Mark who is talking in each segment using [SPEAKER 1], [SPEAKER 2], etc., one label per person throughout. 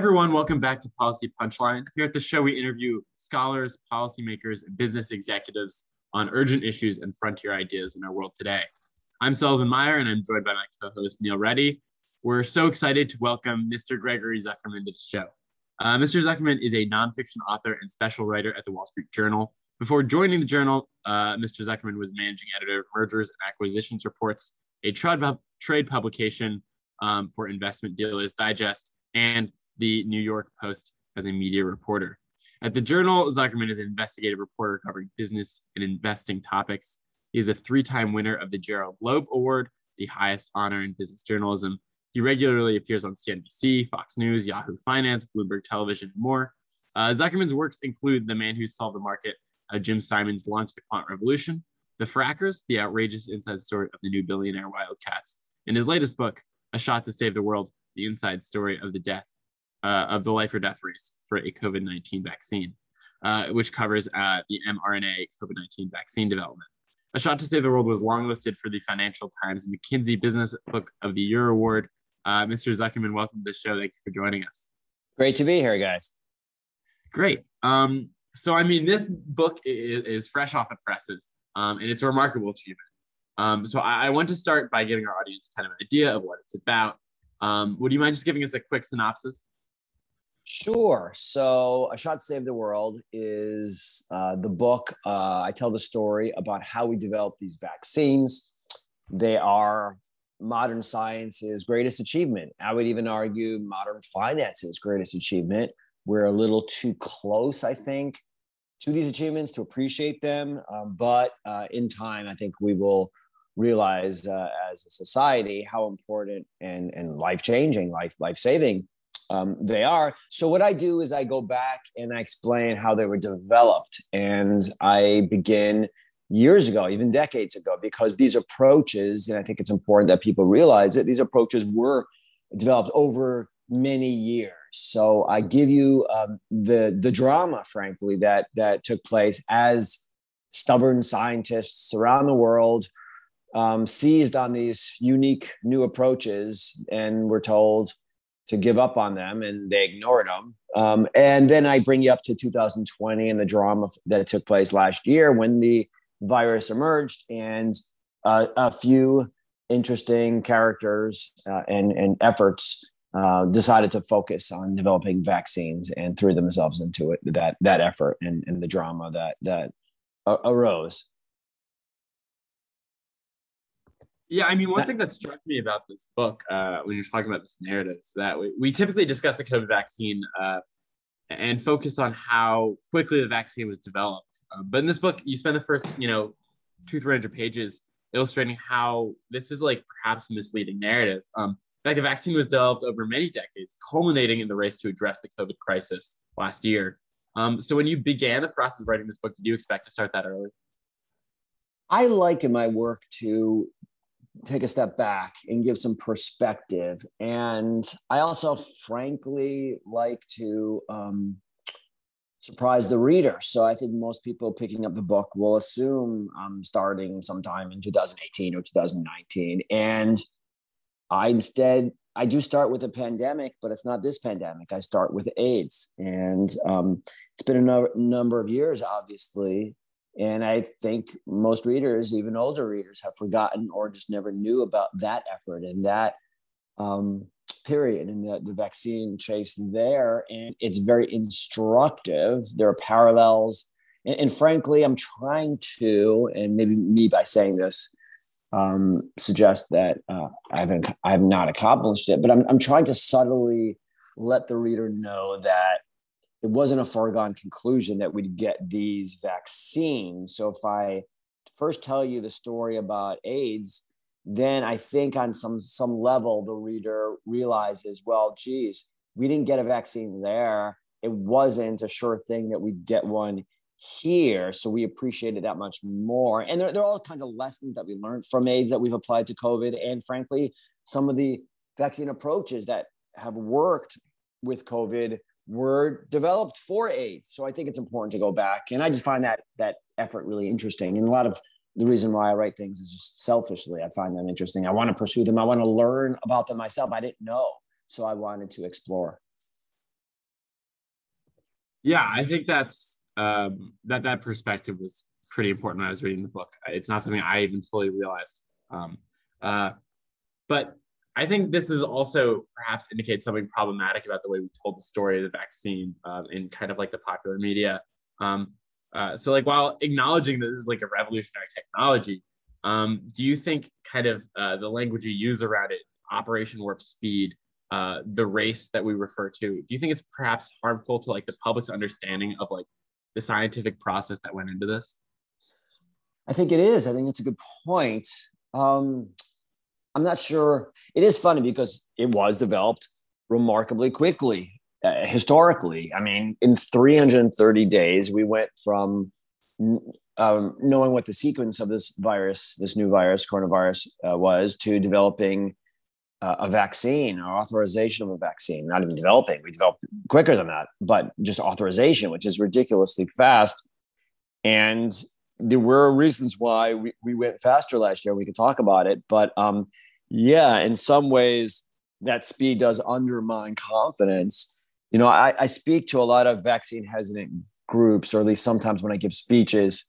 [SPEAKER 1] everyone, welcome back to Policy Punchline. Here at the show, we interview scholars, policymakers, and business executives on urgent issues and frontier ideas in our world today. I'm Sullivan Meyer, and I'm joined by my co host, Neil Reddy. We're so excited to welcome Mr. Gregory Zuckerman to the show. Uh, Mr. Zuckerman is a nonfiction author and special writer at the Wall Street Journal. Before joining the journal, uh, Mr. Zuckerman was managing editor of Mergers and Acquisitions Reports, a trade publication um, for Investment Dealers Digest, and the New York Post as a media reporter. At the Journal, Zuckerman is an investigative reporter covering business and investing topics. He is a three time winner of the Gerald Loeb Award, the highest honor in business journalism. He regularly appears on CNBC, Fox News, Yahoo Finance, Bloomberg Television, and more. Uh, Zuckerman's works include The Man Who Solved the Market, uh, Jim Simons launched the Quant Revolution, The Frackers, the outrageous inside story of the new billionaire Wildcats, and his latest book, A Shot to Save the World, the inside story of the death uh, of the life or death race for a COVID 19 vaccine, uh, which covers uh, the mRNA COVID 19 vaccine development. A Shot to Save the World was longlisted for the Financial Times McKinsey Business Book of the Year Award. Uh, Mr. Zuckerman, welcome to the show. Thank you for joining us.
[SPEAKER 2] Great to be here, guys.
[SPEAKER 1] Great. Um, so, I mean, this book is, is fresh off the presses, um, and it's a remarkable achievement. Um, so, I, I want to start by giving our audience kind of an idea of what it's about. Um, would you mind just giving us a quick synopsis?
[SPEAKER 2] Sure. So, A Shot Save the World is uh, the book. Uh, I tell the story about how we develop these vaccines. They are modern science's greatest achievement. I would even argue modern finance's greatest achievement. We're a little too close, I think, to these achievements to appreciate them. Um, but uh, in time, I think we will realize uh, as a society how important and, and life changing, life life saving um, they are. So what I do is I go back and I explain how they were developed, and I begin years ago, even decades ago, because these approaches, and I think it's important that people realize that these approaches were developed over many years. So I give you um, the the drama, frankly, that that took place as stubborn scientists around the world um, seized on these unique new approaches and were told to give up on them and they ignored them. Um, and then I bring you up to 2020 and the drama that took place last year when the virus emerged and uh, a few interesting characters uh, and, and efforts uh, decided to focus on developing vaccines and threw themselves into it that that effort and, and the drama that that arose
[SPEAKER 1] Yeah, I mean, one thing that struck me about this book uh, when you're talking about this narrative is that we, we typically discuss the COVID vaccine uh, and focus on how quickly the vaccine was developed. Uh, but in this book, you spend the first, you know, two, 300 pages illustrating how this is like perhaps a misleading narrative. Um, in fact, the vaccine was developed over many decades, culminating in the race to address the COVID crisis last year. Um, so when you began the process of writing this book, did you expect to start that early?
[SPEAKER 2] I like in my work to take a step back and give some perspective. And I also, frankly, like to um, surprise the reader. So I think most people picking up the book will assume I'm starting sometime in 2018 or 2019. And I instead, I do start with a pandemic, but it's not this pandemic. I start with AIDS. And um, it's been a no- number of years, obviously, and I think most readers, even older readers, have forgotten or just never knew about that effort and that um, period and the, the vaccine chase there. And it's very instructive. There are parallels. And, and frankly, I'm trying to, and maybe me by saying this, um, suggest that uh, I haven't, I have not accomplished it, but I'm, I'm trying to subtly let the reader know that it wasn't a foregone conclusion that we'd get these vaccines. So if I first tell you the story about AIDS, then I think on some some level the reader realizes, well, geez, we didn't get a vaccine there. It wasn't a sure thing that we'd get one here. So we appreciate it that much more. And there, there are all kinds of lessons that we learned from AIDS that we've applied to COVID. And frankly, some of the vaccine approaches that have worked with COVID were developed for AIDS. So I think it's important to go back. And I just find that that effort really interesting. And a lot of the reason why I write things is just selfishly. I find them interesting. I want to pursue them. I want to learn about them myself. I didn't know. So I wanted to explore.
[SPEAKER 1] Yeah, I think that's um, that that perspective was pretty important when I was reading the book. It's not something I even fully realized. Um, uh, but I think this is also perhaps indicates something problematic about the way we told the story of the vaccine um, in kind of like the popular media. Um, uh, so, like, while acknowledging that this is like a revolutionary technology, um, do you think kind of uh, the language you use around it, Operation Warp Speed, uh, the race that we refer to, do you think it's perhaps harmful to like the public's understanding of like the scientific process that went into this?
[SPEAKER 2] I think it is. I think it's a good point. Um, I'm not sure. It is funny because it was developed remarkably quickly uh, historically. I mean, in 330 days, we went from um, knowing what the sequence of this virus, this new virus, coronavirus, uh, was, to developing uh, a vaccine or authorization of a vaccine. Not even developing, we developed quicker than that, but just authorization, which is ridiculously fast. And there were reasons why we, we went faster last year. We could talk about it, but um, yeah, in some ways, that speed does undermine confidence. You know, I, I speak to a lot of vaccine hesitant groups, or at least sometimes when I give speeches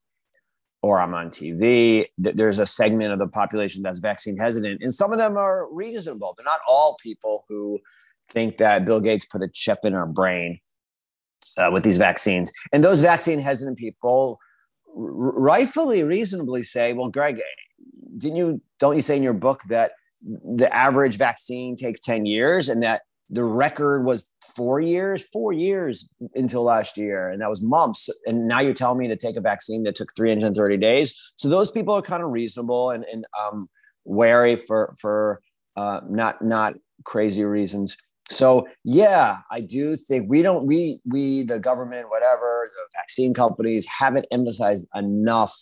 [SPEAKER 2] or I'm on TV, there's a segment of the population that's vaccine hesitant, and some of them are reasonable. They're not all people who think that Bill Gates put a chip in our brain uh, with these vaccines. And those vaccine hesitant people rightfully, reasonably say, well, Greg, didn't you, don't you say in your book that the average vaccine takes 10 years and that the record was four years, four years until last year, and that was months. And now you're telling me to take a vaccine that took 330 days. So those people are kind of reasonable and, and um, wary for for uh, not not crazy reasons. So yeah, I do think we don't we we the government whatever the vaccine companies haven't emphasized enough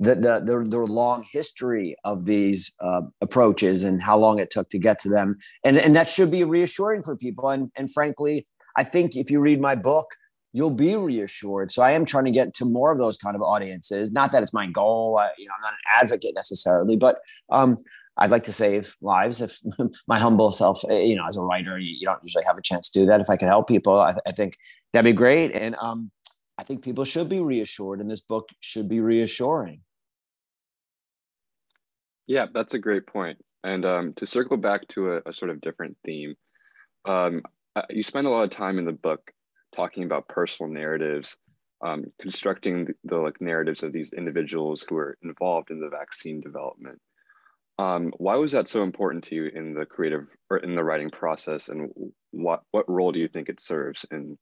[SPEAKER 2] the the the, the long history of these uh, approaches and how long it took to get to them, and and that should be reassuring for people. And and frankly, I think if you read my book, you'll be reassured. So I am trying to get to more of those kind of audiences. Not that it's my goal. I, you know, I'm not an advocate necessarily, but um, I'd like to save lives. If my humble self, eh, you know, as a writer, you, you, don't usually have a chance to do that. If I can help people, I, I think that'd be great. And um, I think people should be reassured, and this book should be reassuring.
[SPEAKER 3] Yeah, that's a great point. And um, to circle back to a, a sort of different theme, um, you spend a lot of time in the book talking about personal narratives, um, constructing the, the, like narratives of these individuals who are involved in the vaccine development. Um, why was that so important to you in the creative or in the writing process, and what what role do you think it serves in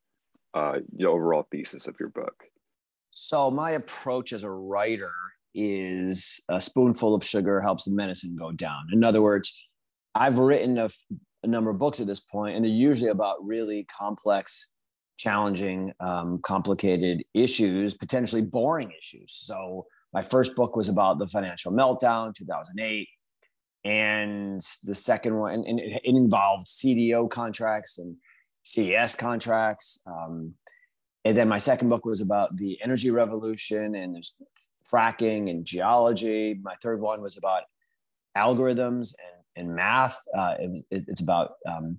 [SPEAKER 3] uh, the overall thesis of your book?
[SPEAKER 2] So my approach as a writer is a spoonful of sugar helps the medicine go down. In other words, I've written a, a number of books at this point, and they're usually about really complex, challenging, um, complicated issues, potentially boring issues. So my first book was about the financial meltdown, 2008 and the second one and, and it, it, involved cdo contracts and cds contracts um, and then my second book was about the energy revolution and there's fracking and geology. My third one was about algorithms and, and math. Uh, it, it's about um,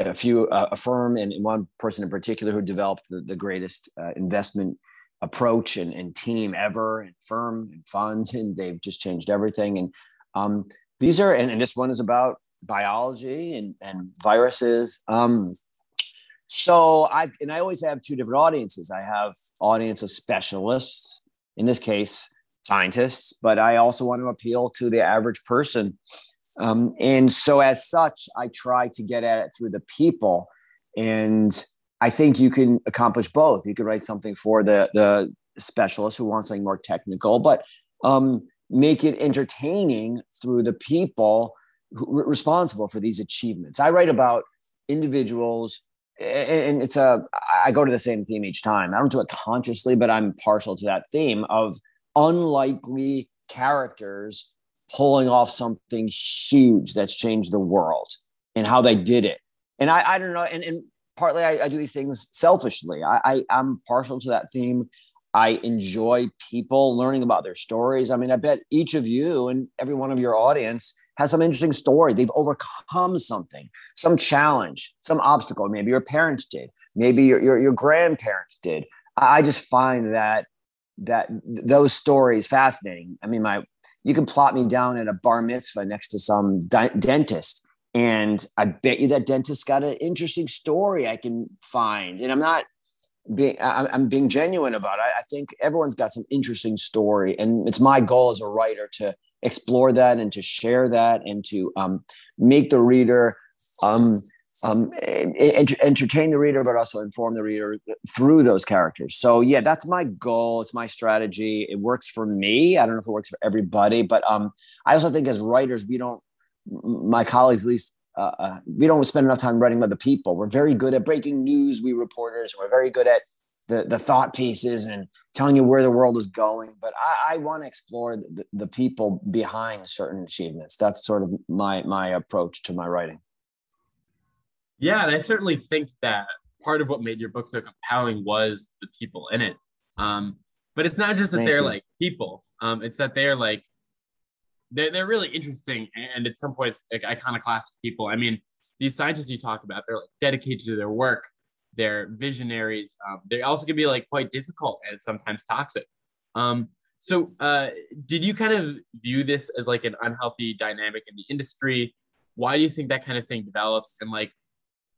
[SPEAKER 2] a few, uh, a firm and one person in particular who developed the, the greatest uh, investment approach and, and, team ever and firm and funds. And they've just changed everything. And um, these are, and, and, this one is about biology and, and viruses. Um, so I, and I always have two different audiences. I have audience of specialists in this case, scientists, but I also want to appeal to the average person. Um, and so, as such, I try to get at it through the people. And I think you can accomplish both. You could write something for the, the specialist who wants something more technical, but um, make it entertaining through the people who, responsible for these achievements. I write about individuals and it's a i go to the same theme each time. I don't do it consciously but i'm partial to that theme of unlikely characters pulling off something huge that's changed the world and how they did it. And i, I don't know and, and partly I, I do these things selfishly. I, I i'm partial to that theme i enjoy people learning about their stories i mean i bet each of you and every one of your audience has some interesting story. They've overcome something, some challenge, some obstacle. Maybe your parents did, maybe your, your, your grandparents did. I just find that that those stories fascinating. I mean, my you can plot me down at a bar mitzvah next to some di- dentist, and I bet you that dentist got an interesting story I can find. And I'm not being I'm being genuine about it. I think everyone's got some interesting story, and it's my goal as a writer to explore that and to share that and to um, make the reader um, um, ent- entertain the reader, but also inform the reader through those characters. So yeah, that's my goal. It's my strategy. It works for me. I don't know if it works for everybody, but um, I also think as writers, we don't. My colleagues, at least, uh, uh, we don't spend enough time writing about the people. We're very good at breaking news. We reporters. We're very good at the the thought pieces and telling you where the world is going. But I, I want to explore the, the people behind certain achievements. That's sort of my my approach to my writing.
[SPEAKER 1] Yeah, and I certainly think that part of what made your book so compelling was the people in it. Um, but it's not just that Thank they're you. like people. Um, it's that they're like they're, they're really interesting and at some points like iconoclastic people. I mean, these scientists you talk about, they're like dedicated to their work. They're visionaries. Um, they also can be like quite difficult and sometimes toxic. Um, so, uh, did you kind of view this as like an unhealthy dynamic in the industry? Why do you think that kind of thing develops? And like,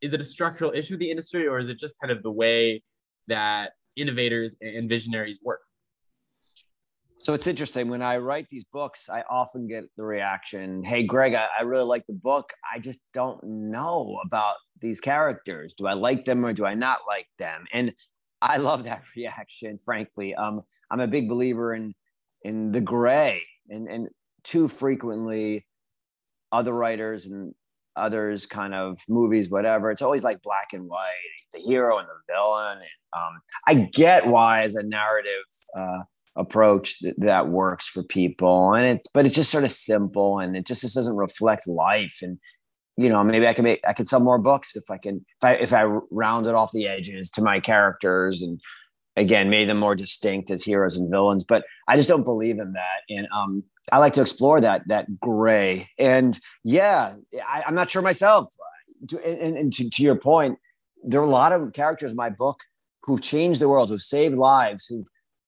[SPEAKER 1] is it a structural issue with the industry or is it just kind of the way that innovators and visionaries work?
[SPEAKER 2] So it's interesting when I write these books, I often get the reaction, Hey, Greg, I, I, really like the book. I just don't know about these characters. Do I like them or do I not like them? And I love that reaction, frankly. Um, I'm a big believer in in the gray and, and too frequently other writers and others kind of movies, whatever. It's always like black and white, the hero and the villain. And um, I get why, as a narrative uh, approach, that, that works for people. And it's, but it's just sort of simple, and it just, just doesn't reflect life. And you know, maybe I can make, I could sell more books if I can, if I if I rounded off the edges to my characters and again made them more distinct as heroes and villains. But I just don't believe in that. And um, I like to explore that that gray. And yeah, I, am not sure myself. And, and to, to, your point, there are a lot of characters in my book who've changed the world, who've saved lives, who've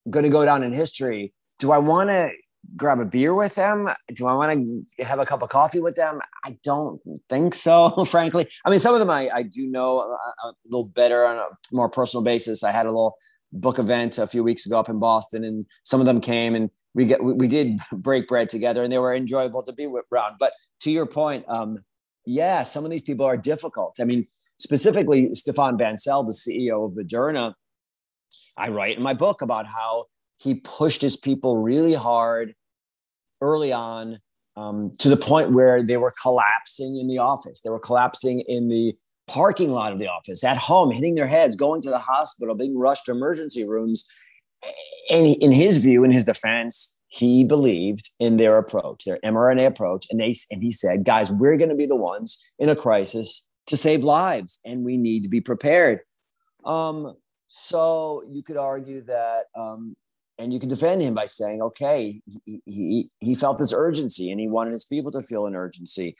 [SPEAKER 2] going to go down in history. Do I want to grab a beer with them? Do I want to have a cup of coffee with them? I don't think so, frankly. I mean, some of them I, I do know a, a little better on a more personal basis. I had a little book event a few weeks ago up in Boston, and some of them came and we get we did break bread together, and they were enjoyable to be with around. But to your point, um, yeah, some of these people are difficult. I mean, specifically Stefan Bancel, the CEO of Moderna. I write in my book about how he pushed his people really hard early on um, to the point where they were collapsing in the office. They were collapsing in the parking lot of the office, at home, hitting their heads, going to the hospital, being rushed to emergency rooms. And in his view, in his defense, he believed in their approach, their mRNA approach. And they and he said, guys, we're going to be the ones in a crisis to save lives, and we need to be prepared. Um, so you could argue that, um, and you could defend him by saying, okay, he, he, he felt this urgency and he wanted his people to feel an urgency.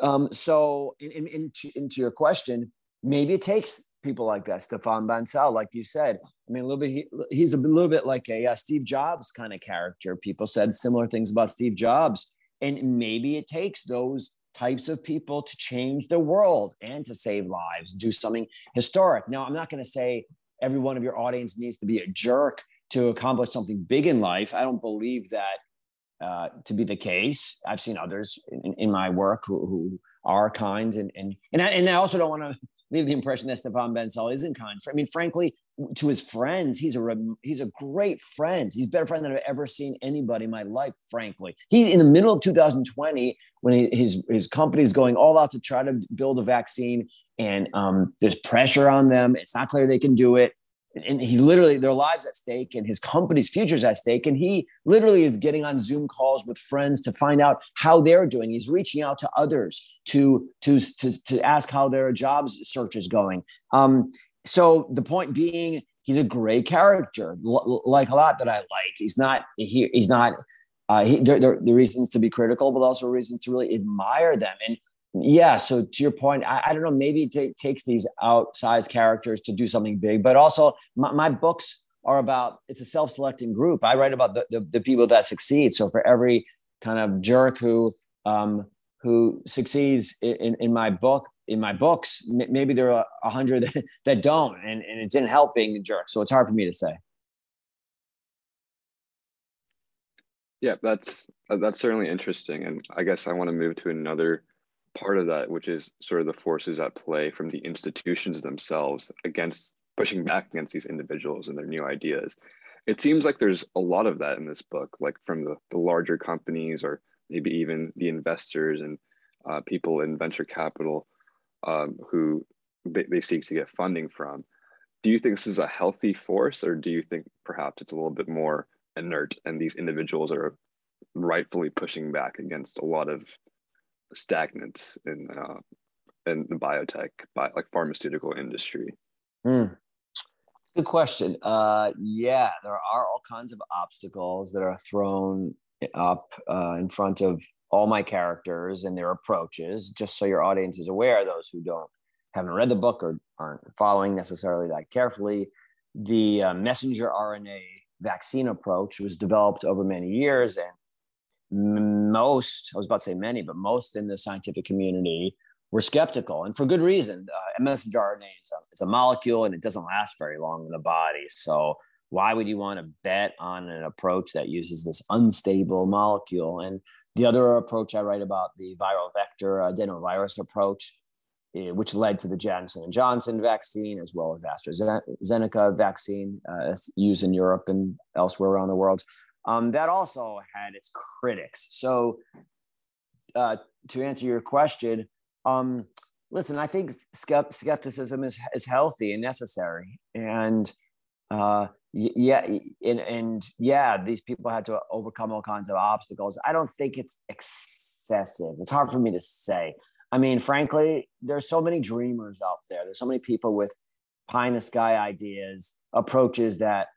[SPEAKER 2] Um, so, in, in, into, into your question, maybe it takes people like that, Stefan Bancel, like you said. I mean, a little bit. He, he's a little bit like a uh, Steve Jobs kind of character. People said similar things about Steve Jobs, and maybe it takes those types of people to change the world and to save lives, do something historic. Now, I'm not going to say every one of your audience needs to be a jerk to accomplish something big in life. I don't believe that uh, to be the case. I've seen others in, in my work who, who, are kind, and and and I, and I also don't want to leave the impression that Stefan Bancel isn't kind. I mean, frankly, to his friends, he's a he's a great friend. He's a better friend than I've ever seen anybody in my life. Frankly, he in the middle of 2020 when he, his his company is going all out to try to build a vaccine, and um, there's pressure on them. It's not clear they can do it. And he's literally their lives at stake and his company's futures at stake. And he literally is getting on zoom calls with friends to find out how they're doing. He's reaching out to others to to to, to ask how their jobs search is going. Um, so the point being he's a great character l- like a lot that i like. He's not he, he's not uh, he, there, there, there are reasons to be critical, but also reasons to really admire them. And yeah, so to your point, I, I don't know, maybe it takes these outsized characters to do something big, but also my, my books are about it's a self-selecting group. I write about the, the, the people that succeed. So for every kind of jerk who um, who succeeds in, in my book, in my books, maybe there are a hundred that, that don't, and, and it didn't help being a jerk. So it's hard for me to say.
[SPEAKER 3] Yeah, that's that's certainly interesting, and I guess I want to move to another part of that, which is sort of the forces at play from the institutions themselves against pushing back against these individuals and their new ideas. It seems like there's a lot of that in this book, like from the, the larger companies or maybe even the investors and uh, people in venture capital um, who they, they seek to get funding from. Do you think this is a healthy force, or do you think perhaps it's a little bit more inert and these individuals are rightfully pushing back against a lot of stagnance in uh, in the biotech, bi- like pharmaceutical industry?
[SPEAKER 2] Mm. Good question. Uh, yeah, there are all kinds of obstacles that are thrown up uh, in front of all my characters and their approaches, just so your audience is aware. Those who don't haven't read the book or aren't following necessarily that carefully, the uh, messenger RNA vaccine approach was developed over many years, and most I was about to say many, but most in the scientific community were skeptical, and for good reason. Uh, is a, it's a molecule, and it doesn't last very long in the body, so why would you want to bet on an approach that uses this unstable molecule? And the other approach I write about, the viral vector adenovirus approach, eh, which led to the Johnson and Johnson vaccine as well as AstraZeneca vaccine uh, used in Europe and elsewhere around the world. Um, that also had its critics. So, uh, to answer your question, um, listen, I think skepticism is is healthy and necessary, and uh, yeah and, and yeah these people had to overcome all kinds of obstacles. I don't think it's excessive. It's hard for me to say. I mean frankly there's so many dreamers out there. There's so many people with pie in the sky ideas approaches that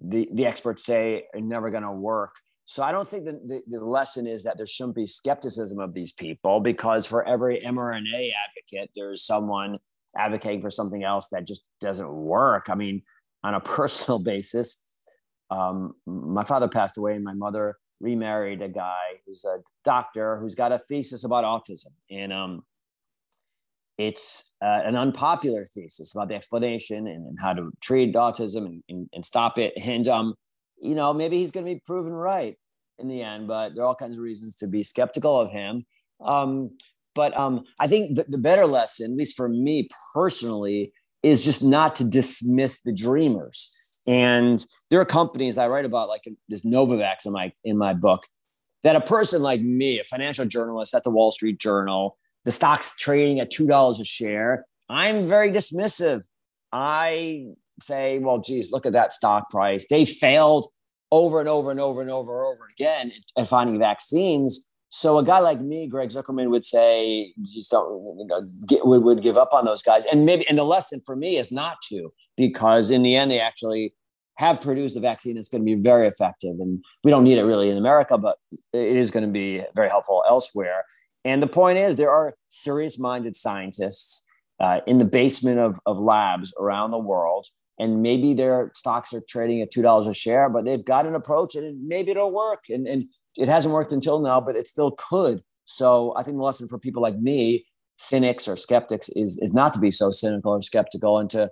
[SPEAKER 2] the, the experts say are never going to work so i don't think that the, the lesson is that there shouldn't be skepticism of these people because for every mrna advocate there's someone advocating for something else that just doesn't work i mean on a personal basis. Um, my father passed away, and my mother remarried a guy who's a doctor who's got a thesis about autism. And um, it's uh, an unpopular thesis about the explanation and, and how to treat autism and, and, and stop it. And, um, you know, maybe he's going to be proven right in the end, but there are all kinds of reasons to be skeptical of him. Um, but um, I think the, the better lesson, at least for me personally, is just not to dismiss the dreamers. And there are companies I write about, like this Novavax in my in my book, that a person like me, a financial journalist at the Wall Street Journal, the stock's trading at two dollars a share. I'm very dismissive. I say, well, geez, look at that stock price. They failed over and over and over and over and over again at finding vaccines. So a guy like me, Greg Zuckerman, would say, just don't, you know, get, would, would give up on those guys. And maybe, and the lesson for me is not to, because in the end, they actually have produced a vaccine that's going to be very effective. And we don't need it really in America, but it is going to be very helpful elsewhere. And the point is, there are serious minded scientists uh, in the basement of, of labs around the world. And maybe their stocks are trading at $2 a share, but they've got an approach and maybe it'll work. And, and it hasn't worked until now, but it still could. So I think the lesson for people like me, cynics or skeptics, is is not to be so cynical or skeptical and to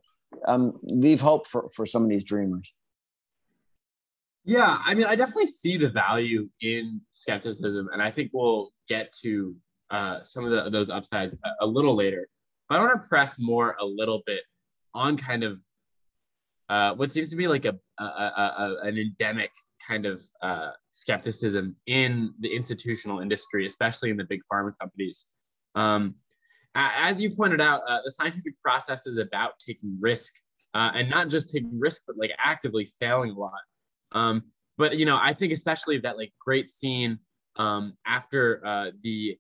[SPEAKER 2] um, leave hope for for some of these dreamers.
[SPEAKER 1] Yeah, I mean, I definitely see the value in skepticism, and I think we'll get to uh, some of the, those upsides a, a, little later. But I want to press more a little bit on kind of uh, what seems to be like a, a, a an endemic kind of uh, skepticism in the institutional industry, especially in the big pharma companies. Um, as you pointed out, uh, the scientific process is about taking risk uh, and not just taking risk, but like actively failing a lot. Um, but you know, I think especially that like great scene um, after uh, the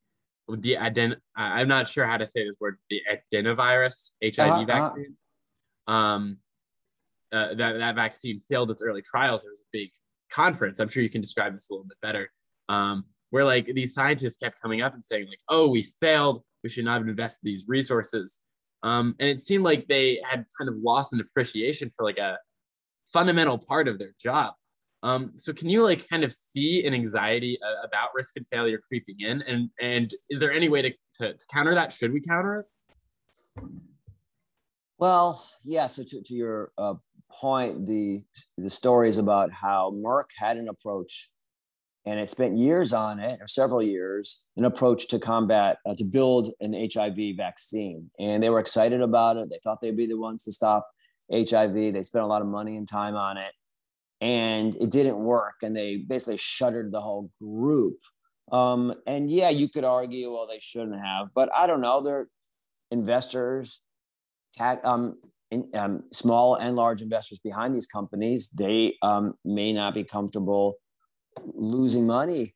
[SPEAKER 1] the aden I'm not sure how to say this word the adenovirus HIV uh-huh, uh-huh. vaccine. Um, uh, that that vaccine failed its early trials. There was a big conference. I'm sure you can describe this a little bit better. Um, where like these scientists kept coming up and saying like, "Oh, we failed. We should not have invested these resources." Um, and it seemed like they had kind of lost an appreciation for like a fundamental part of their job. Um, so can you like kind of see an anxiety uh, about risk and failure creeping in? And and is there any way to, to, to counter that? Should we counter it?
[SPEAKER 2] Well, yeah. So to, to your uh, point, the the stories about how Merck had an approach, and it spent years on it, or several years, an approach to combat uh, to build an HIV vaccine, and they were excited about it. They thought they'd be the ones to stop HIV. They spent a lot of money and time on it, and it didn't work. And they basically shuttered the whole group. Um, and yeah, you could argue, well, they shouldn't have, but I don't know. They're investors um, in, um, small and large investors behind these companies, they um, may not be comfortable losing money.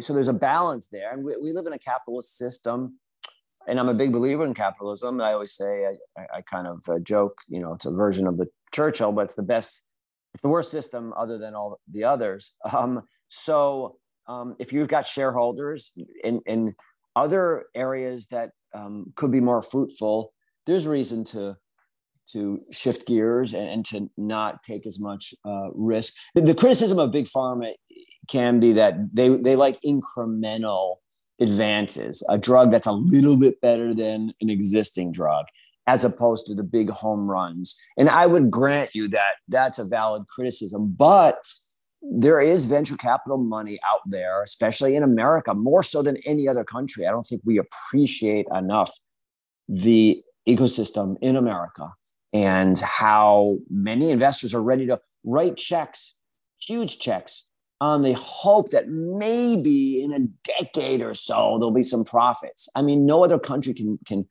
[SPEAKER 2] So there's a balance there. And we, we live in a capitalist system. And I'm a big believer in capitalism. I always say, I, I kind of uh, joke, you know, it's a version of the Churchill, but it's the best, it's the worst system other than all the others. Um, so um, if you've got shareholders in, in other areas that um, could be more fruitful, there's reason to to shift gears and, and to not take as much uh, risk. The, the, criticism of big pharma can be that they they like incremental advances, a drug that's a little bit better than an existing drug, as opposed to the big home runs. And I would grant you that that's a valid criticism, but there is venture capital money out there, especially in America, more so than any other country. I don't think we appreciate enough the ecosystem in America and how many investors are ready to write checks, huge checks, on the hope that maybe in a decade or so there'll be some profits. I mean, no other country can can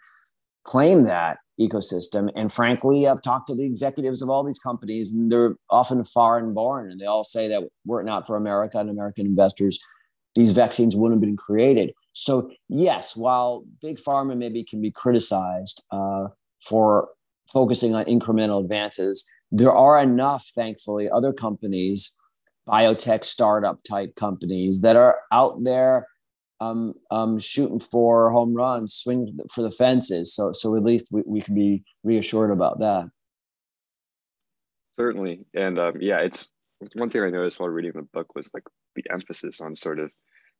[SPEAKER 2] claim that ecosystem. And frankly, I've talked to the executives of all these companies, and they're often foreign born, and they all say that were it not for America and American investors, these vaccines wouldn't have been created. So, yes, while big pharma maybe can be criticized uh, for focusing on incremental advances, there are enough, thankfully, other companies, biotech startup type companies that are out there um, um, shooting for home runs, swinging for the fences. So, so at least we, we can be reassured about that.
[SPEAKER 3] Certainly. And um, yeah, it's one thing I noticed while reading the book was like the emphasis on sort of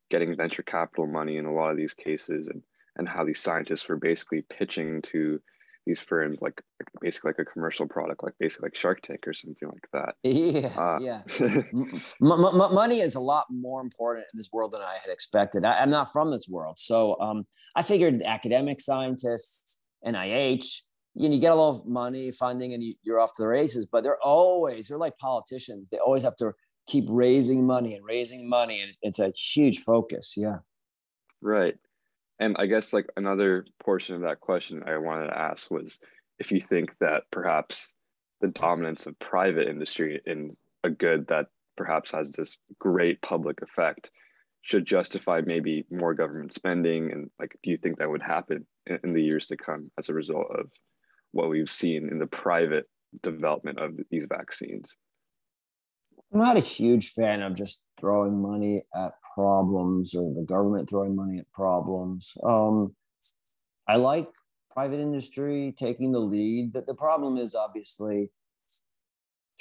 [SPEAKER 3] getting venture capital money in a lot of these cases and and how these scientists were basically pitching to these firms like, basically like a commercial product like basically like shark tank or something like that.
[SPEAKER 2] Yeah uh, yeah. M- m- money is a lot more important in this world than i had expected. I, am not from this world so um, i figured academic scientists nih you, know, you get a lot of money funding and you, you're off to the races but they're always they're like politicians. They always have to keep raising money and raising money and it's a huge focus yeah.
[SPEAKER 3] Right and i guess like another portion of that question i wanted to ask was if you think that perhaps the dominance of private industry in a good that perhaps has this great public effect should justify maybe more government spending? And like do you think that would happen in, in the years to come as a result of what we've seen in the private development of these vaccines
[SPEAKER 2] I'm not a huge fan of just throwing money at problems or the government throwing money at problems. Um, I like private industry taking the lead. but the problem is obviously in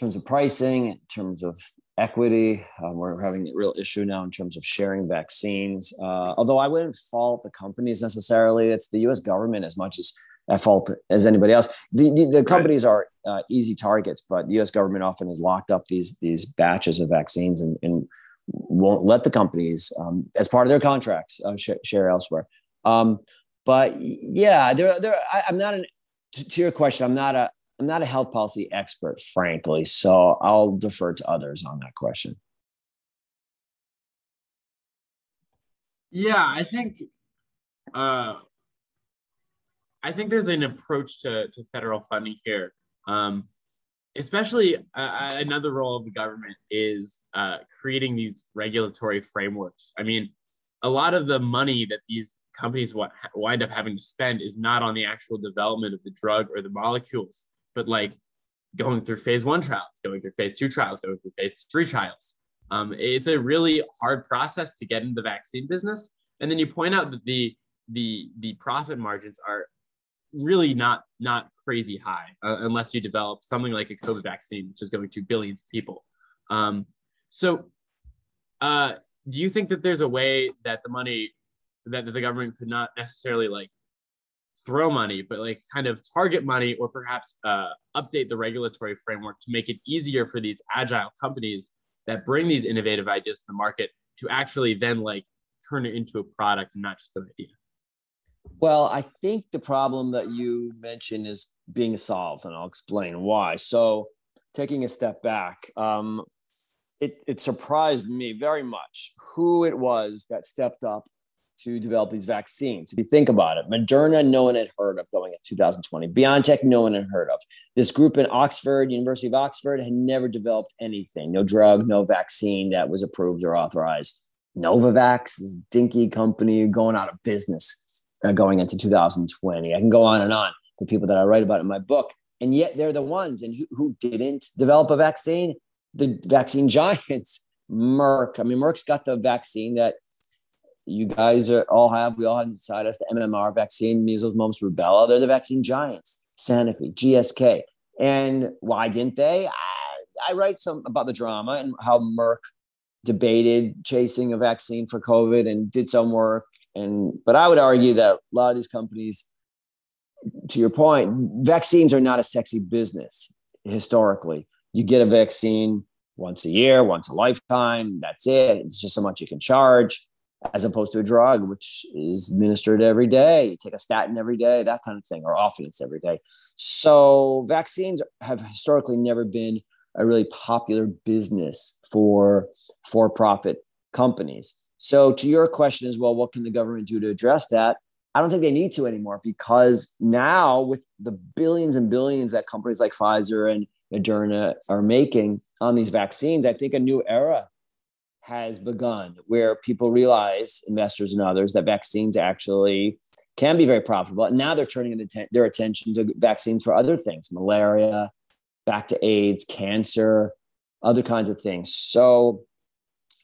[SPEAKER 2] terms of pricing, in terms of equity. Um, we're having a real issue now in terms of sharing vaccines. Uh, although I wouldn't fault the companies necessarily. It's the U.S. government as much as at fault as anybody else. The, the, the companies right. are uh, easy targets, but the U.S. government often has locked up these these batches of vaccines and, and won't let the companies, um, as part of their contracts, uh, sh- share elsewhere. Um, but yeah, there, there. I, am not an. To, to your question, I'm not a. I'm not a health policy expert, frankly. So I'll defer to others on that question.
[SPEAKER 1] Yeah, I think uh, I think there's an approach to, to federal funding here. Um, especially uh, another role of the government is uh, creating these regulatory frameworks. I mean, a lot of the money that these companies wind up having to spend is not on the actual development of the drug or the molecules, but like going through phase one trials, going through phase two trials, going through phase three trials. Um, it's a really hard process to get into the vaccine business. And then you point out that the the the profit margins are really not not crazy high uh, unless you develop something like a COVID vaccine, which is going to billions of people. Um, so, uh, do you think that there's a way that the money that, the government could not necessarily like throw money, but like kind of target money or perhaps uh, update the regulatory framework to make it easier for these agile companies that bring these innovative ideas to the market to actually then like turn it into a product and not just an idea?
[SPEAKER 2] Well, I think the problem that you mentioned is being solved, and I'll explain why. So, taking a step back, um, it, it surprised me very much who it was that stepped up to develop these vaccines. If you think about it, Moderna, no one had heard of going in 2020. BioNTech, no one had heard of. This group in Oxford, University of Oxford, had never developed anything, no drug, no vaccine that was approved or authorized. Novavax, this dinky company going out of business Uh, going into 2020. I can go on and on. The people that I write about in my book, and yet they're the ones and who, who didn't develop a vaccine. The vaccine giants, Merck. I mean, Merck's got the vaccine that you guys are, all have. We all have inside us the MMR vaccine, measles, mumps, rubella. They're the vaccine giants. Sanofi, GSK, and why didn't they? I, I write some about the drama and how Merck debated chasing a vaccine for COVID and did some work and but I would argue that a lot of these companies, to your point, vaccines are not a sexy business historically. You get a vaccine once a year, once a lifetime. That's it. It's just so much you can charge, as opposed to a drug, which is administered every day. You take a statin every day, that kind of thing, or often it's every day. So vaccines have historically never been a really popular business for for-profit companies. So, to your question as well, what can the government do to address that? I don't think they need to anymore because now, with the billions and billions that companies like Pfizer and Moderna are making on these vaccines, I think a new era has begun where people realize, investors and others, that vaccines actually can be very profitable. And now they're turning their attention to vaccines for other things malaria, back to AIDS, cancer, other kinds of things. So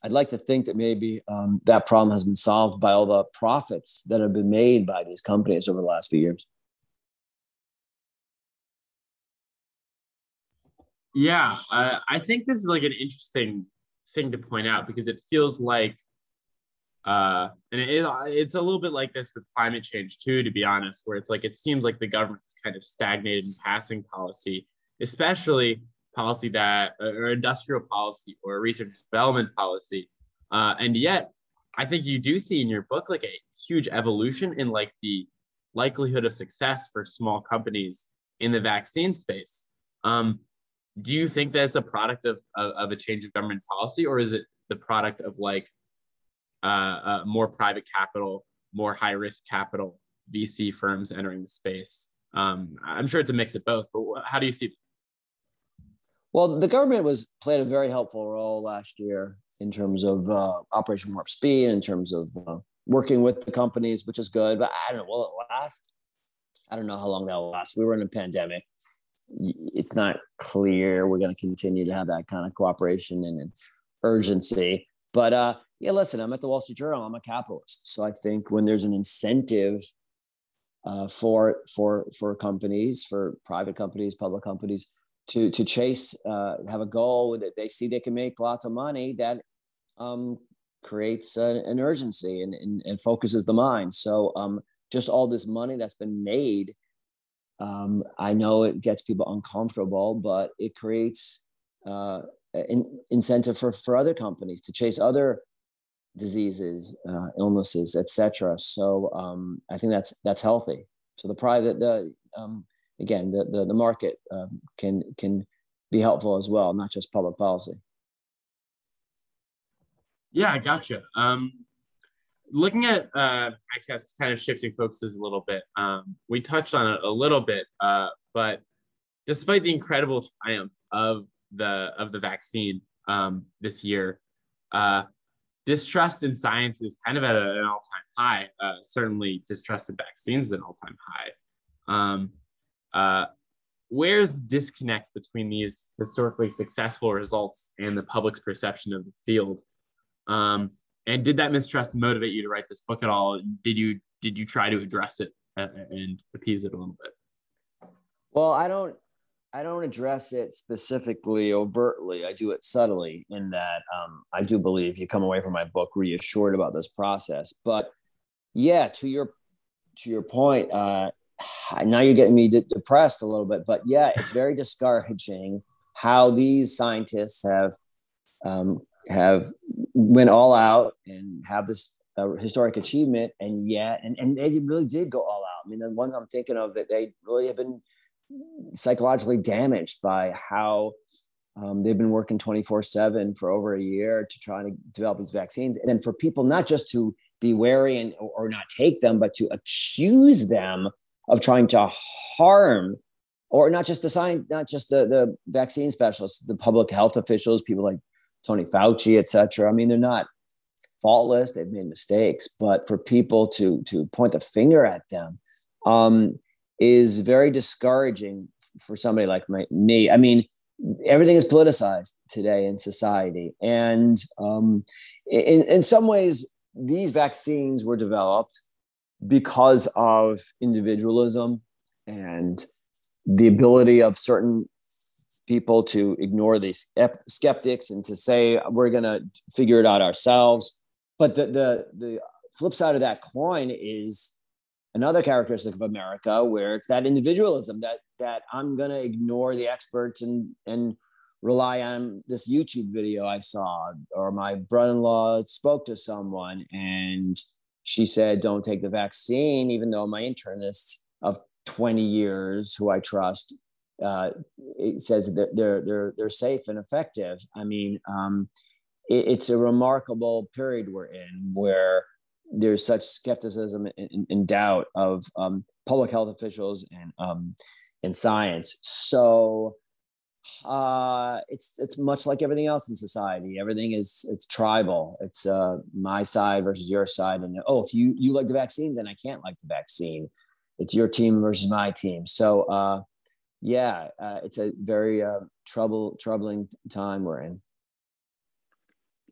[SPEAKER 2] I'd like to think that maybe um, that problem has been solved by all the profits that have been made by these companies over the last few years.
[SPEAKER 1] Yeah, uh, I think this is like an interesting thing to point out because it feels like, uh, and it, it's a little bit like this with climate change too, to be honest, where it's like it seems like the government's kind of stagnated in passing policy, especially policy that, or industrial policy, or research development policy. Uh, and yet, I think you do see in your book like a huge evolution in like the likelihood of success for small companies in the vaccine space. Um, do you think that's a product of, of, of, a change of government policy, or is it the product of like uh, uh, more private capital, more high risk capital, VC firms entering the space? Um, I'm sure it's a mix of both, but how do you see?
[SPEAKER 2] Well, the government was played a very helpful role last year in terms of uh, Operation Warp Speed, in terms of uh, working with the companies, which is good. But I don't know, will it last? I don't know how long that will last. We were in a pandemic. It's not clear we're going to continue to have that kind of cooperation and urgency. But uh, yeah, listen, I'm at the Wall Street Journal. I'm a capitalist, so I think when there's an incentive uh, for for for companies, for private companies, public companies to to chase uh, have a goal that they see they can make lots of money that um, creates an urgency and, and, and, focuses the mind. So um, just all this money that's been made um, i know it gets people uncomfortable but it creates uh, an incentive for, for other companies to chase other diseases uh, illnesses etc so um, i think that's that's healthy. So the private the um, again, the the, the market um, can can be helpful as well, not just public policy.
[SPEAKER 1] Yeah, I gotcha. Um, looking at, uh, I guess, kind of shifting focuses a little bit. Um, we touched on it a little bit, uh, but despite the incredible triumph of the of the vaccine um, this year, uh, distrust in science is kind of at an all time high. Uh, certainly, distrust in vaccines is an all time high. Um, uh, where's the disconnect between these historically successful results and the public's perception of the field? Um, and did that mistrust motivate you to write this book at all? Did you did you try to address it and appease it a little bit?
[SPEAKER 2] Well, I don't I don't address it specifically overtly. I do it subtly in that um, I do believe you come away from my book reassured about this process. But yeah, to your to your point, uh, now you're getting me de- depressed a little bit. But yeah, it's very discouraging how these scientists have um, have went all out and have this uh, historic achievement, and yet, and and they really did go all out. I mean, the ones I'm thinking of that they really have been psychologically damaged by how um, they've been working 24 7 for over a year to try to develop these vaccines. And then for people not just to be wary and or not take them, but to accuse them of trying to harm, or not just the science, not just the, the vaccine specialists, the public health officials, people like Tony Fauci, et cetera. I mean, they're not faultless; they've made mistakes. But for people to to point the finger at them, um, is very discouraging for somebody like my, me. I mean, everything is politicized today in society. And um, in, in some ways, these vaccines were developed because of individualism and the ability of certain people to ignore these skeptics and to say we're going to figure it out ourselves. But the, the the flip side of that coin is another characteristic of America where it's that individualism that that I'm going to ignore the experts and and rely on this YouTube video I saw or my brother-in-law spoke to someone and she said don't take the vaccine even though my internist of 20 years who I trust uh, it says that they're they're they're safe and effective. I mean, um, it, it's a remarkable period we're in where there's such skepticism and, and doubt of um, public health officials and um, and science. So uh, it's it's much like everything else in society. Everything is it's tribal. It's uh, my side versus your side, and oh, if you you like the vaccine, then I can't like the vaccine. It's your team versus my team. So uh, yeah, uh, it's a very uh, trouble troubling time we're in.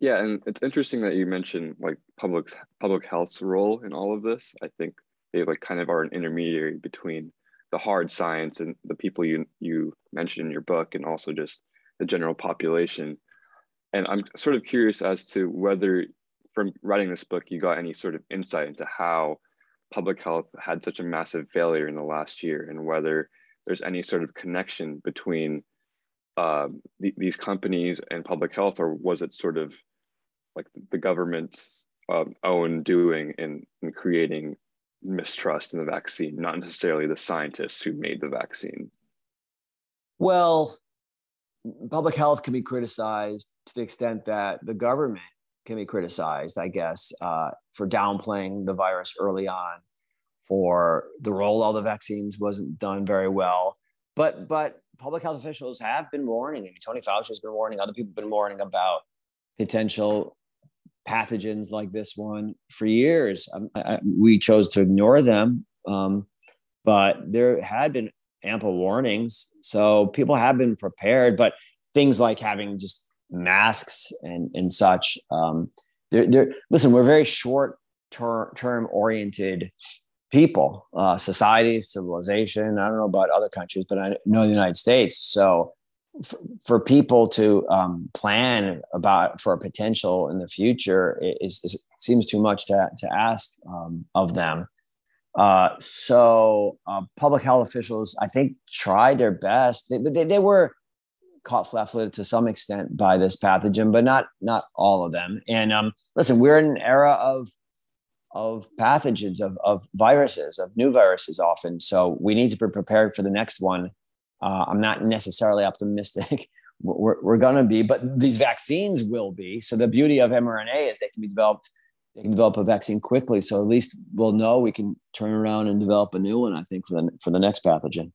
[SPEAKER 3] Yeah, and it's interesting that you mentioned like public public health's role in all of this. I think they like kind of are an intermediary between the hard science and the people you you mentioned in your book, and also just the general population. And I'm sort of curious as to whether from writing this book you got any sort of insight into how public health had such a massive failure in the last year, and whether there's any sort of connection between uh, the, these companies and public health, or was it sort of like the government's um, own doing in, in creating mistrust in the vaccine, not necessarily the scientists who made the vaccine?
[SPEAKER 2] Well, public health can be criticized to the extent that the government can be criticized, I guess, uh, for downplaying the virus early on, for the rollout of the vaccines wasn't done very well. But but public health officials have been warning. I mean, Tony Fauci has been warning. Other people have been warning about potential pathogens like this one for years. Um, I, I, we chose to ignore them, um, but there had been ample warnings. So people have been prepared. But things like having just masks and and such. Um, they're, they're, listen, we're very short ter- term oriented people, uh, society, civilization. I don't know about other countries, but I know the United States. So for, people to um, plan about for a potential in the future is, is seems too much to, to ask um, of them. Uh, so uh, public health officials, I think, tried their best. They, they, they were caught flat-footed to some extent by this pathogen, but not not all of them. And um, listen, we're in an era of of pathogens, of, of viruses, of new viruses often. So we need to be prepared for the next one. Uh, I'm not necessarily optimistic we're, we're going to be, but these vaccines will be. So the beauty of mRNA is they can be developed, they can develop a vaccine quickly. So at least we'll know we can turn around and develop a new one, I think, for the, for the next pathogen.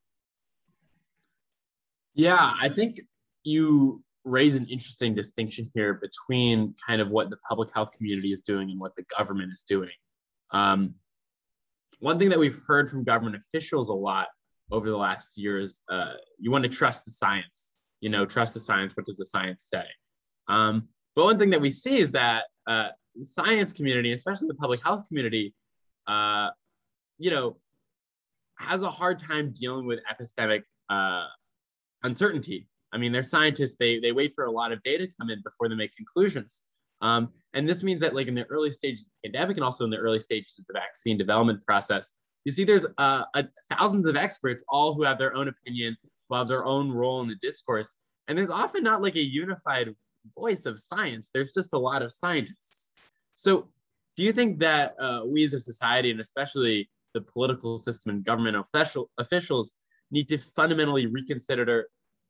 [SPEAKER 1] Yeah, I think you raise an interesting distinction here between kind of what the public health community is doing and what the government is doing. Um, one thing that we've heard from government officials a lot over the last years. Uh, you want to trust the science. You know, trust the science. What does the science say? Um, but one thing that we see is that uh, the science community, especially the public health community, uh, you know, has a hard time dealing with epistemic uh, uncertainty. I mean, they're scientists. They they wait for a lot of data to come in before they make conclusions. Um, and this means that, like in the early stages of the pandemic, and also in the early stages of the vaccine development process, you see there's uh, a, thousands of experts, all who have their own opinion, who have their own role in the discourse, and there's often not like a unified voice of science. There's just a lot of scientists. So, do you think that uh, we as a society, and especially the political system and government official, officials, need to fundamentally reconsider,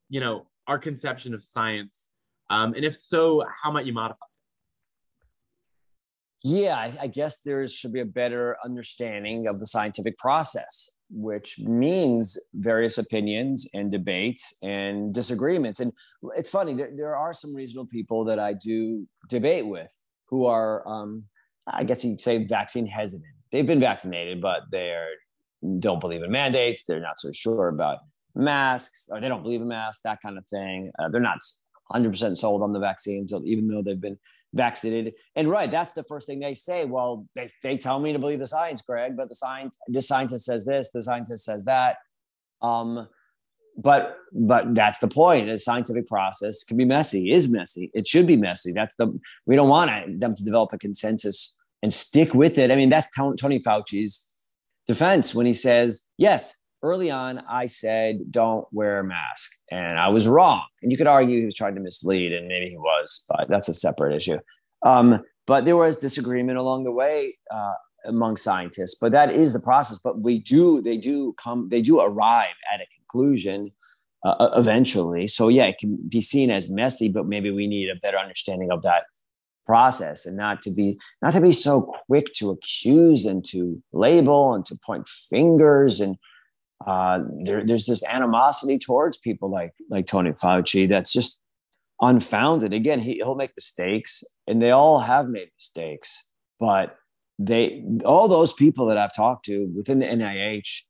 [SPEAKER 1] you know, our conception of science? Um, and if so, how might you modify?
[SPEAKER 2] Yeah, I, I guess there should be a better understanding of the scientific process, which means various opinions and debates and disagreements. And it's funny, there, there are some reasonable people that I do debate with who are, um, I guess you'd say, vaccine hesitant. They've been vaccinated, but they don't believe in mandates. They're not so sure about masks, or they don't believe in masks, that kind of thing. Uh, they're not 100% sold on the vaccines, even though they've been vaccinated, and right, that's the first thing they say. Well, they, they tell me to believe the science, Greg, but the science, this scientist says this, the scientist says that. Um, but but that's the point. The scientific process can be messy, is messy. It should be messy. That's the we don't want them to develop a consensus and stick with it. I mean, that's Tony Fauci's defense when he says, yes, early on, I said, don't wear a mask. And I was wrong. And you could argue he was trying to mislead, and maybe he was, but that's a separate issue. Um, but there was disagreement along the way uh, among scientists. But that is the process. But we do, they do come, they do arrive at a conclusion uh, eventually. So yeah, it can be seen as messy, but maybe we need a better understanding of that process and not to be not to be so quick to accuse and to label and to point fingers and uh, there, there's this animosity towards people like like Tony Fauci that's just unfounded. Again, he, he'll make mistakes, and they all have made mistakes. But they, all those people that I've talked to within the NIH,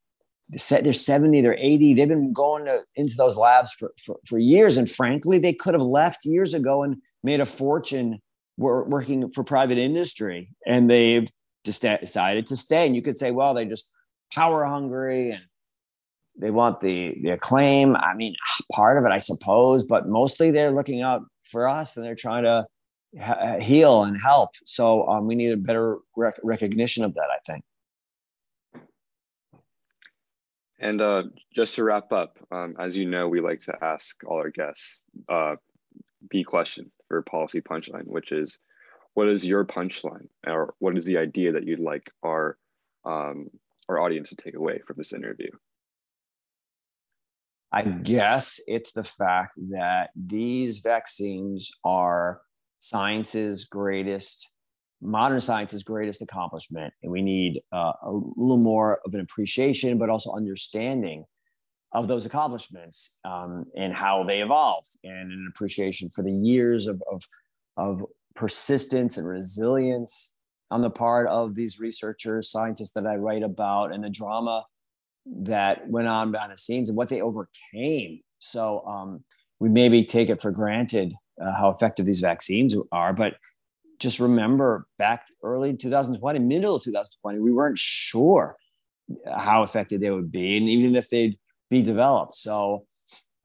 [SPEAKER 2] they're 70, they're 80. They've been going to, into those labs for, for, for years. And frankly, they could have left years ago and made a fortune working for private industry. And they've decided to stay. And you could say, well, they just power hungry and they want the the acclaim. I mean, part of it, I suppose, but mostly they're looking out for us and they're trying to ha- heal and help. So um, we need a better rec- recognition of that. I think.
[SPEAKER 3] And uh, just to wrap up, um, as you know, we like to ask all our guests uh, B question for policy punchline, which is, what is your punchline, or what is the idea that you'd like our um, our audience to take away from this interview?
[SPEAKER 2] I guess it's the fact that these vaccines are science's greatest, modern science's greatest accomplishment. And we need uh, a little more of an appreciation, but also understanding of those accomplishments um, and how they evolved, and an appreciation for the years of, of, of persistence and resilience on the part of these researchers, scientists that I write about, and the drama that went on behind the scenes and what they overcame. So um, we maybe take it for granted uh, how effective these vaccines are, but just remember back early 2020, middle of 2020, we weren't sure how effective they would be, and even if they'd be developed. So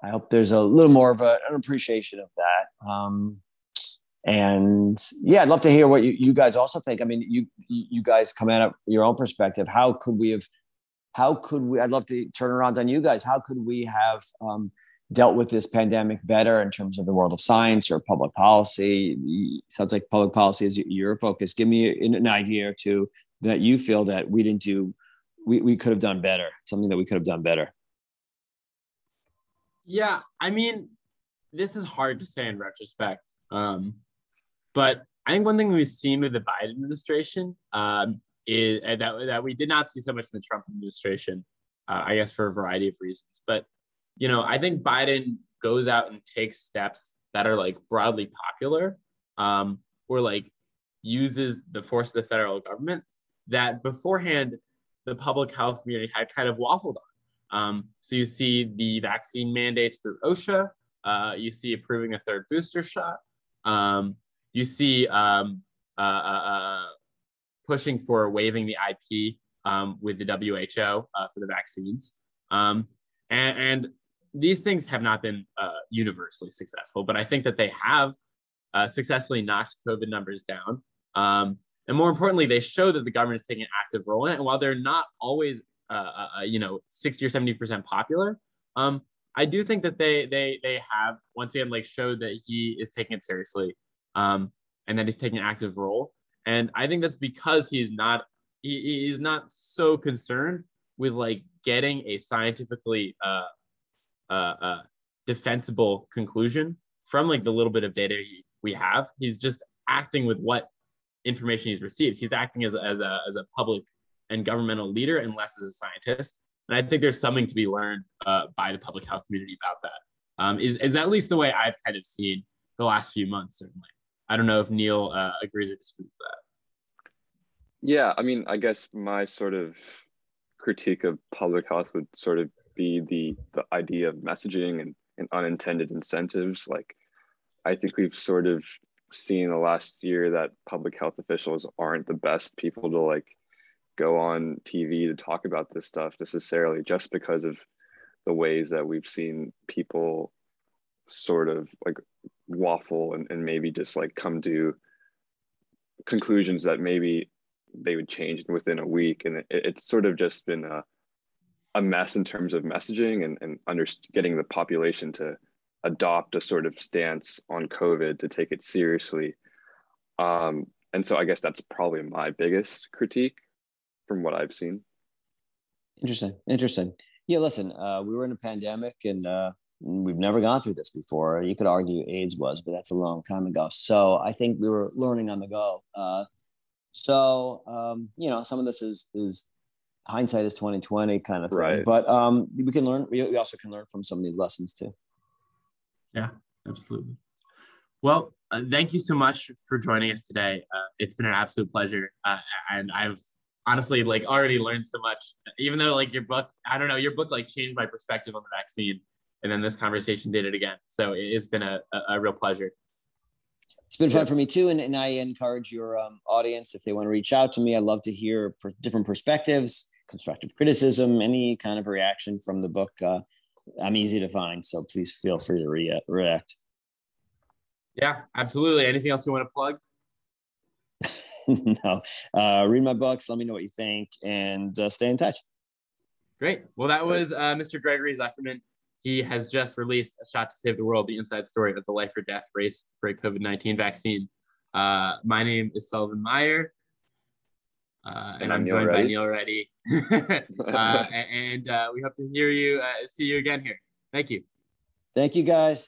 [SPEAKER 2] I hope there's a little more of a, an appreciation of that. Um, and yeah, I'd love to hear what you, you guys also think. I mean, you you guys come at it your own perspective. How could we have how could we i'd love to turn around on you guys. How could we have um, dealt with this pandemic better in terms of the world of science or public policy? Sounds like public policy is your focus. Give me an idea or two that you feel that we didn't do we, we could have done better something that we could have done better.
[SPEAKER 1] Yeah i mean this is hard to say in retrospect um, but i think one thing we've seen with the biden administration um, is that, that we did not see so much in the Trump administration, uh, I guess for a variety of reasons. But, you know, I think Biden goes out and takes steps that are like broadly popular um, or like uses the force of the federal government that beforehand the public health community had kind of waffled on. Um, so you see the vaccine mandates through OSHA. Uh, you see approving a third booster shot. Um, you see um, uh, uh, uh pushing for waiving the IP um, with the WHO uh, for the vaccines. Um, and, and, these things have not been uh, universally successful, but I think that they have successfully knocked COVID numbers down. Um, and more importantly, they show that the government is taking an active role in it. And while they're not always uh, uh, uh, you know 60 or 70 percent popular um i do think that they they they have once again like showed that he is taking it seriously um and that he's taking an active role and i think that's because he's not he, he's not so concerned with like getting a scientifically uh uh, uh defensible conclusion from like the little bit of data he, we have he's just acting with what information he's received he's acting as, as a as a public and governmental leader and less as a scientist. And I think there's something to be learned uh, by the public health community about that. Um, is is at least the way I've kind of seen the last few months, certainly. I don't know if Neil uh, agrees or disagrees with that.
[SPEAKER 3] Yeah, I mean, I guess my sort of critique of public health would sort of be the the idea of messaging and, and unintended incentives. Like, I think we've sort of seen the last year that public health officials aren't the best people to like go on TV to talk about this stuff necessarily just because of the ways that we've seen people sort of like waffle and, and maybe just like come to conclusions that maybe they would change within a week and it, it's sort of just been a, a mess in terms of messaging and, and under, getting the population to adopt a sort of stance on covid to take it seriously um, and so i guess that's probably my biggest critique from what I've seen.
[SPEAKER 2] Interesting. Interesting. Yeah, listen, uh, we were in a pandemic and uh, we've never gone through this before. You could argue AIDS was, but that's a long time ago. So I think we were learning on the go. Uh, so um, you know, some of this is is hindsight is twenty twenty kind of thing. Right. But um, we can learn. We, we also can learn from some of these lessons too.
[SPEAKER 1] Yeah, absolutely. Well, uh, thank you so much for joining us today. Uh, it's been an absolute pleasure, uh, and I've honestly like already learned so much even though like your book i don't know your book like changed my perspective on the vaccine and then this conversation did it again so it's been a, a, a real pleasure
[SPEAKER 2] it's been fun for me too and, and i encourage your um, audience if they want to reach out to me i love to hear per- different perspectives constructive criticism any kind of reaction from the book uh, i'm easy to find so please feel free to re- react
[SPEAKER 1] yeah absolutely anything else you want to plug
[SPEAKER 2] no. Uh, read my books. Let me know what you think and uh, stay in touch.
[SPEAKER 1] Great. Well, that was uh, Mr. Gregory Zuckerman. He has just released A Shot to Save the World, the inside story of the life or death race for a COVID 19 vaccine. Uh, my name is Sullivan Meyer. Uh, and, and, I'm, joined by Neil Reddy. uh, and uh, we hope to hear you, uh, see you again here. Thank you.
[SPEAKER 2] Thank you, guys.